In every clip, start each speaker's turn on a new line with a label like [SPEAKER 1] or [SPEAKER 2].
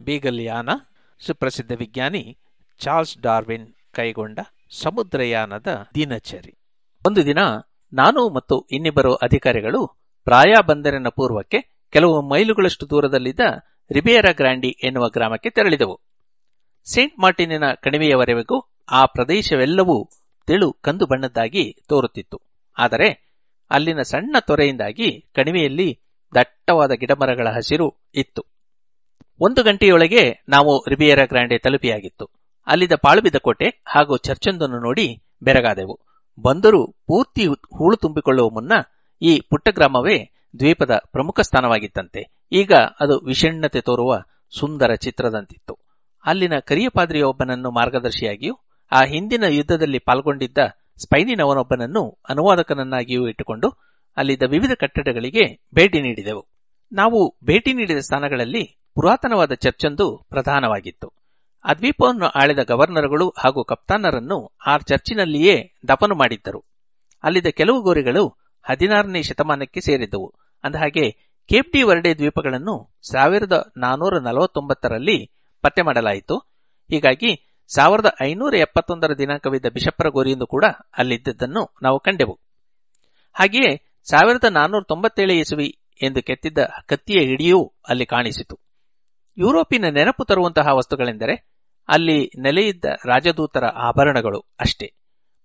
[SPEAKER 1] ಬೀಗಲ್ಯಾನ ಸುಪ್ರಸಿದ್ಧ ವಿಜ್ಞಾನಿ Charles Darwin ಕೈಗೊಂಡ ಸಮುದ್ರಯಾನದ ದಿನಚರಿ. ಒಂದು ದಿನ ನಾನು ಮತ್ತು ಇನ್ನಿಬ್ಬರು ಅಧಿಕಾರಿಗಳು ಪ್ರಾಯ ಬಂದರಿನ ಪೂರ್ವಕ್ಕೆ ಕೆಲವು ಮೈಲುಗಳಷ್ಟು ದೂರದಲ್ಲಿದ್ದ ರಿಬೇರಾ ಗ್ರಾಂಡಿ ಎನ್ನುವ ಗ್ರಾಮಕ್ಕೆ ತೆರಳಿದೆವು. ಸೇಂಟ್ ಮಾರ್ಟಿನಿನ ಕಣಿವೆಯವರೆಗೂ ಆ ಪ್ರದೇಶವೆಲ್ಲವೂ ತೆಳು ಕಂದು ಬಣ್ಣದ್ದಾಗಿ ತೋರುತ್ತಿತ್ತು. ಆದರೆ ಅಲ್ಲಿನ ಸಣ್ಣ ತೊರೆಯಿಂದಾಗಿ ಕಣಿವೆಯಲ್ಲಿ ದಟ್ಟವಾದ ಗಿಡಮರಗಳ ಹಸಿರು ಇತ್ತು. ಒಂದು ಗಂಟೆಯೊಳಗೆ ನಾವು ರಿಬಿಯರ ಗ್ರಾಂಡೆ ತಲುಪಿಯಾಗಿತ್ತು. ಅಲ್ಲಿದ್ದ ಪಾಳುಬಿದ್ದ ಕೋಟೆ ಹಾಗೂ ಚರ್ಚೊಂದನ್ನು ನೋಡಿ ಬೆರಗಾದೆವು. ಬಂದರೂ ಪೂರ್ತಿ ಹೂಳು ತುಂಬಿಕೊಳ್ಳುವ ಮುನ್ನ ಈ ಪುಟ್ಟ ಗ್ರಾಮವೇ ದ್ವೀಪದ ಪ್ರಮುಖ ಸ್ಥಾನವಾಗಿತ್ತಂತೆ. ಈಗ ಅದು ವಿಷಣ್ಣತೆ ತೋರುವ ಸುಂದರ ಚಿತ್ರದಂತಿತ್ತು. ಅಲ್ಲಿನ ಕರಿಯಪಾದ್ರಿಯೊಬ್ಬನನ್ನು ಮಾರ್ಗದರ್ಶಿಯಾಗಿಯೂ, ಆ ಹಿಂದಿನ ಯುದ್ಧದಲ್ಲಿ ಪಾಲ್ಗೊಂಡಿದ್ದ ಸ್ಪೈನಿನವನೊಬ್ಬನನ್ನು ಅನುವಾದಕನನ್ನಾಗಿಯೂ ಇಟ್ಟುಕೊಂಡು, ಅಲ್ಲಿದ್ದ ವಿವಿಧ ಕಟ್ಟಡಗಳಿಗೆ ಭೇಟಿ ನೀಡಿದೆವು. ನಾವು ಭೇಟಿ ನೀಡಿದ ಸ್ಥಾನಗಳಲ್ಲಿ ಪುರಾತನವಾದ ಚರ್ಚೊಂದು ಪ್ರಧಾನವಾಗಿತ್ತು. ಆ ದ್ವೀಪವನ್ನು ಆಳಿದ ಗವರ್ನರ್ಗಳು ಹಾಗೂ ಕಪ್ತಾನರನ್ನು ಆ ಚರ್ಚಿನಲ್ಲಿಯೇ ದಫನು ಮಾಡಿದ್ದರು. ಅಲ್ಲಿದ್ದ ಕೆಲವು ಗೋರಿಗಳು ಹದಿನಾರನೇ ಶತಮಾನಕ್ಕೆ ಸೇರಿದ್ದವು. ಅಂದಹಾಗೆ, ಕೇಪ್ ಡಿ ವರ್ಡೆ ದ್ವೀಪಗಳನ್ನು ಸಾವಿರದ ನಾನೂರ ನಲವತ್ತೊಂಬತ್ತರಲ್ಲಿ ಪತ್ತೆ ಮಾಡಲಾಯಿತು. ಹೀಗಾಗಿ, ಸಾವಿರದ ಐನೂರ ಎಪ್ಪತ್ತೊಂದರ ದಿನಾಂಕವಿದ್ದ ಬಿಷಪ್ಪರ ಗೋರಿಯೊಂದು ಕೂಡ ಅಲ್ಲಿದ್ದದ್ದನ್ನು ನಾವು ಕಂಡೆವು. ಹಾಗೆಯೇ, ಸಾವಿರದ ನಾನೂರ ತೊಂಬತ್ತೇಳು ಇಸುವಿ ಎಂದು ಕೆತ್ತಿದ್ದ ಕತ್ತಿಯ ಹಿಡಿಯೂ ಅಲ್ಲಿ ಕಾಣಿಸಿತು. ಯುರೋಪಿನ ನೆನಪು ತರುವಂತಹ ವಸ್ತುಗಳೆಂದರೆ ಅಲ್ಲಿ ನೆಲೆಯಿದ್ದ ರಾಜದೂತರ ಆಭರಣಗಳು ಅಷ್ಟೇ.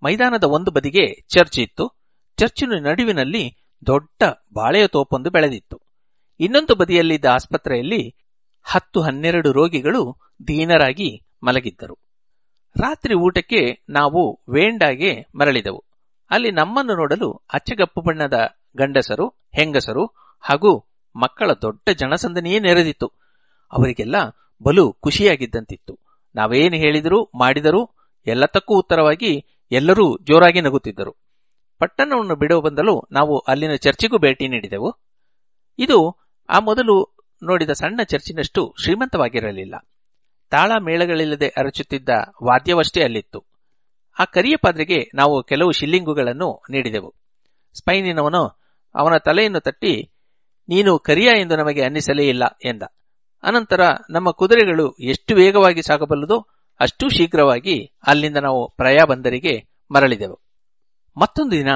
[SPEAKER 1] ಮೈದಾನದ ಒಂದು ಬದಿಗೆ ಚರ್ಚ್ ಇತ್ತು. ಚರ್ಚಿನ ನಡುವಿನಲ್ಲಿ ದೊಡ್ಡ ಬಾಳೆಯ ತೋಪೊಂದು ಬೆಳೆದಿತ್ತು. ಇನ್ನೊಂದು ಬದಿಯಲ್ಲಿದ್ದ ಆಸ್ಪತ್ರೆಯಲ್ಲಿ ಹತ್ತು ಹನ್ನೆರಡು ರೋಗಿಗಳು ದೀನರಾಗಿ ಮಲಗಿದ್ದರು. ರಾತ್ರಿ ಊಟಕ್ಕೆ ನಾವು ವೇಂಡಾಗೆ ಮರಳಿದೆವು. ಅಲ್ಲಿ ನಮ್ಮನ್ನು ನೋಡಲು ಅಚ್ಚಗಪ್ಪು ಬಣ್ಣದ ಗಂಡಸರು, ಹೆಂಗಸರು ಹಾಗೂ ಮಕ್ಕಳ ದೊಡ್ಡ ಜನಸಂದನಿಯೇ ನೆರೆದಿತ್ತು. ಅವರಿಗೆಲ್ಲ ಬಲು ಖುಷಿಯಾಗಿದ್ದಂತಿತ್ತು. ನಾವೇನು ಹೇಳಿದರೂ, ಮಾಡಿದರೂ ಎಲ್ಲತಕ್ಕೂ ಉತ್ತರವಾಗಿ ಎಲ್ಲರೂ ಜೋರಾಗಿ ನಗುತ್ತಿದ್ದರು. ಪಟ್ಟಣವನ್ನು ಬಿಡುವ ಬಂದಲು ನಾವು ಅಲ್ಲಿನ ಚರ್ಚಿಗೂ ಭೇಟಿ ನೀಡಿದೆವು. ಇದು ಆ ಮೊದಲು ನೋಡಿದ ಸಣ್ಣ ಚರ್ಚಿನಷ್ಟು ಶ್ರೀಮಂತವಾಗಿರಲಿಲ್ಲ. ತಾಳ ಮೇಳಗಳಿಲ್ಲದೆ ಅರಚುತ್ತಿದ್ದ ವಾದ್ಯವಷ್ಟೇ ಅಲ್ಲಿತ್ತು. ಆ ಕರಿಯ ಪಾದ್ರಿಗೆ ನಾವು ಕೆಲವು ಶಿಲ್ಲಿಂಗುಗಳನ್ನು ನೀಡಿದೆವು. ಸ್ಪೈನಿನವನು ಅವನ ತಲೆಯನ್ನು ತಟ್ಟಿ ನೀನು ಕರಿಯ ಎಂದು ನಮಗೆ ಅನ್ನಿಸಲೇ ಇಲ್ಲ ಎಂದ. ಅನಂತರ ನಮ್ಮ ಕುದುರೆಗಳು ಎಷ್ಟು ವೇಗವಾಗಿ ಸಾಗಬಲ್ಲದೋ ಅಷ್ಟು ಶೀಘ್ರವಾಗಿ ಅಲ್ಲಿಂದ ನಾವು ಪ್ರಯಾ ಬಂದರಿಗೆ ಮರಳಿದೆವು. ಮತ್ತೊಂದು ದಿನ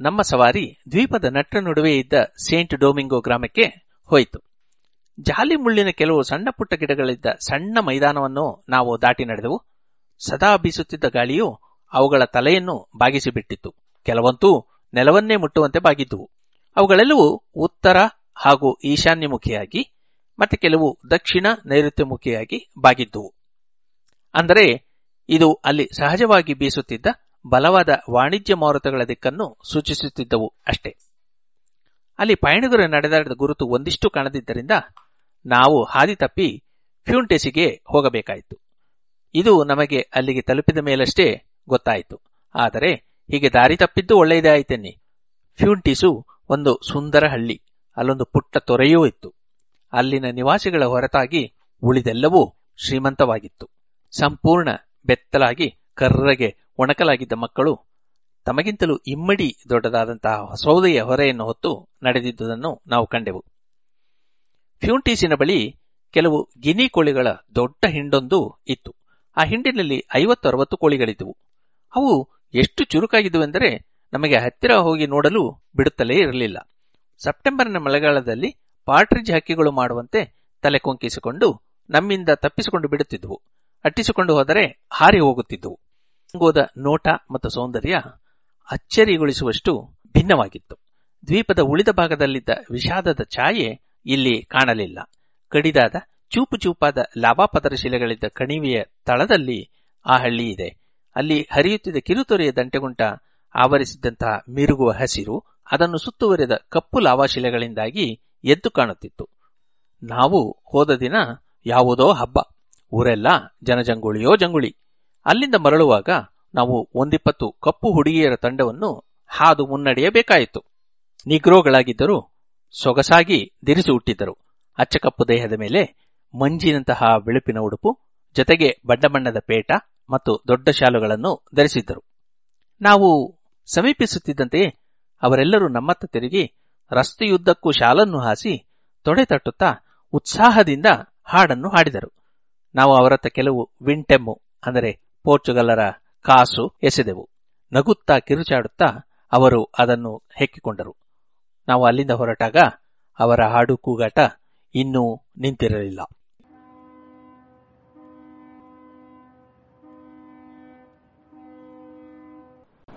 [SPEAKER 1] ನಮ್ಮ ಸವಾರಿ ದ್ವೀಪದ ನಟ್ಟ ನಡುವೆ ಇದ್ದ ಸೇಂಟ್ ಡೊಮಿಂಗೋ ಗ್ರಾಮಕ್ಕೆ ಹೋಯಿತು. ಜಾಲಿ ಮುಳ್ಳಿನ ಕೆಲವು ಸಣ್ಣ ಪುಟ್ಟ ಗಿಡಗಳಿದ್ದ ಸಣ್ಣ ಮೈದಾನವನ್ನು ನಾವು ದಾಟಿ ನಡೆದೆವು. ಸದಾ ಬೀಸುತ್ತಿದ್ದ ಗಾಳಿಯು ಅವುಗಳ ತಲೆಯನ್ನು ಬಾಗಿಸಿಬಿಟ್ಟಿತ್ತು. ಕೆಲವಂತೂ ನೆಲವನ್ನೇ ಮುಟ್ಟುವಂತೆ ಬಾಗಿದ್ದುವು. ಅವುಗಳೆಲ್ಲವೂ ಉತ್ತರ ಹಾಗೂ ಈಶಾನ್ಯಮುಖಿಯಾಗಿ, ಮತ್ತೆ ಕೆಲವು ದಕ್ಷಿಣ ನೈಋತ್ಯಮುಖಿಯಾಗಿ ಬಾಗಿದ್ದುವು. ಅಂದರೆ, ಇದು ಅಲ್ಲಿ ಸಹಜವಾಗಿ ಬೀಸುತ್ತಿದ್ದ ಬಲವಾದ ವಾಣಿಜ್ಯ ಮಾರುತಗಳ ದಿಕ್ಕನ್ನು ಸೂಚಿಸುತ್ತಿದ್ದವು ಅಷ್ಟೇ. ಅಲ್ಲಿ ಪಯಣಿಗರು ನಡೆದಾಡಿದ ಗುರುತು ಒಂದಿಷ್ಟು ಕಾಣದಿದ್ದರಿಂದ, ನಾವು ಹಾದಿ ತಪ್ಪಿ ಫ್ಯೂಂಟೆಸಿಗೆ ಹೋಗಬೇಕಾಯಿತು. ಇದು ನಮಗೆ ಅಲ್ಲಿಗೆ ತಲುಪಿದ ಮೇಲಷ್ಟೇ ಗೊತ್ತಾಯಿತು. ಆದರೆ, ಹೀಗೆ ದಾರಿ ತಪ್ಪಿದ್ದು ಒಳ್ಳೆಯದೇ ಆಯ್ತೆನ್ನಿ. ಫ್ಯೂಂಟಿಸು ಒಂದು ಸುಂದರ ಹಳ್ಳಿ. ಅಲ್ಲೊಂದು ಪುಟ್ಟ ತೊರೆಯೂ ಇತ್ತು. ಅಲ್ಲಿನ ನಿವಾಸಿಗಳ ಹೊರತಾಗಿ ಉಳಿದೆಲ್ಲವೂ ಶ್ರೀಮಂತವಾಗಿತ್ತು. ಸಂಪೂರ್ಣ ಬೆತ್ತಲಾಗಿ ಕರ್ರಗೆ ಒಣಕಲಾಗಿದ್ದ ಮಕ್ಕಳು ತಮಗಿಂತಲೂ ಇಮ್ಮಡಿ ದೊಡ್ಡದಾದಂತಹ ಸೌದೆಯ ಹೊರೆಯನ್ನು ಹೊತ್ತು ನಡೆದಿದ್ದುದನ್ನು ನಾವು ಕಂಡೆವು. ಫ್ಯೂಂಟೀಸಿನ ಬಳಿ ಕೆಲವು ಗಿನಿ ಕೋಳಿಗಳ ದೊಡ್ಡ ಹಿಂಡೊಂದು ಇತ್ತು. ಆ ಹಿಂಡಿನಲ್ಲಿ ಐವತ್ತು ಅರವತ್ತು ಕೋಳಿಗಳಿದ್ದವು. ಅವು ಎಷ್ಟು ಚುರುಕಾಗಿದ್ದುವೆಂದರೆ ನಮಗೆ ಹತ್ತಿರ ಹೋಗಿ ನೋಡಲು ಬಿಡುತ್ತಲೇ ಇರಲಿಲ್ಲ. ಸೆಪ್ಟೆಂಬರ್ನ ಮಳೆಗಾಲದಲ್ಲಿ ಪಾಟ್ರಿಜ್ ಹಕ್ಕಿಗಳು ಮಾಡುವಂತೆ ತಲೆ ಕೊಂಕಿಸಿಕೊಂಡು ನಮ್ಮಿಂದ ತಪ್ಪಿಸಿಕೊಂಡು ಬಿಡುತ್ತಿದ್ದುವು ಅಟ್ಟಿಸಿಕೊಂಡು ಹೋದರೆ ಹಾರಿ ಹೋಗುತ್ತಿದ್ದುವು ಗೋದ ನೋಟ ಮತ್ತು ಸೌಂದರ್ಯ ಅಚ್ಚರಿಗೊಳಿಸುವಷ್ಟು ಭಿನ್ನವಾಗಿತ್ತು. ದ್ವೀಪದ ಉಳಿದ ಭಾಗದಲ್ಲಿದ್ದ ವಿಷಾದದ ಛಾಯೆ ಇಲ್ಲಿ ಕಾಣಲಿಲ್ಲ. ಕಡಿದಾದ, ಚೂಪು ಚೂಪಾದ ಲಾಭಾಪದರ ಶಿಲೆಗಳಿದ್ದ ಕಣಿವೆಯ ತಳದಲ್ಲಿ ಆ ಹಳ್ಳಿ ಇದೆ. ಅಲ್ಲಿ ಹರಿಯುತ್ತಿದ್ದ ಕಿರುತೊರೆಯ ದಂಟೆಗುಂಟ ಆವರಿಸಿದ್ದಂತಹ ಮಿರುಗುವ ಹಸಿರು ಅದನ್ನು ಸುತ್ತುವರಿದ ಕಪ್ಪು ಲಾವಾಶಿಲೆಗಳಿಂದಾಗಿ ಎದ್ದು ಕಾಣುತ್ತಿತ್ತು. ನಾವು ಹೋದ ದಿನ ಯಾವುದೋ ಹಬ್ಬ. ಊರೆಲ್ಲ ಜನಜಂಗುಳಿಯೋ ಜಂಗುಳಿ. ಅಲ್ಲಿಂದ ಮರಳುವಾಗ ನಾವು ಒಂದಿಪ್ಪತ್ತು ಕಪ್ಪು ಹುಡುಗಿಯರ ತಂಡವನ್ನು ಹಾದು ಮುನ್ನಡೆಯಬೇಕಾಯಿತು. ನಿಗ್ರೋಗಳಾಗಿದ್ದರೂ ಸೊಗಸಾಗಿ ದಿರಿಸಿ ಹುಟ್ಟಿದ್ದರು. ಅಚ್ಚಕಪ್ಪು ದೇಹದ ಮೇಲೆ ಮಂಜಿನಂತಹ ಬಿಳುಪಿನ ಉಡುಪು, ಜೊತೆಗೆ ಬಣ್ಣ ಬಣ್ಣದ ಪೇಟ ಮತ್ತು ದೊಡ್ಡ ಶಾಲುಗಳನ್ನು ಧರಿಸಿದ್ದರು. ನಾವು ಸಮೀಪಿಸುತ್ತಿದ್ದಂತೆಯೇ ಅವರೆಲ್ಲರೂ ನಮ್ಮತ್ತ ತಿರುಗಿ ರಸ್ತೆಯುದ್ದಕ್ಕೂ ಶಾಲನ್ನು ಹಾಸಿ ತೊಡೆ ತಟ್ಟುತ್ತಾ ಉತ್ಸಾಹದಿಂದ ಹಾಡನ್ನು ಹಾಡಿದರು. ನಾವು ಅವರತ್ತ ಕೆಲವು ವಿಂಟೆಮ್ಮು, ಅಂದರೆ ಪೋರ್ಚುಗಲ್ಲರ ಕಾಸು ಎಸೆದೆವು. ನಗುತ್ತಾ ಕಿರುಚಾಡುತ್ತಾ ಅವರು ಅದನ್ನು ಹೆಕ್ಕಿಕೊಂಡರು. ನಾವು ಅಲ್ಲಿಂದ ಹೊರಟಾಗ ಅವರ ಹಾಡು ಕೂಗಾಟ ಇನ್ನೂ ನಿಂತಿರಲಿಲ್ಲ.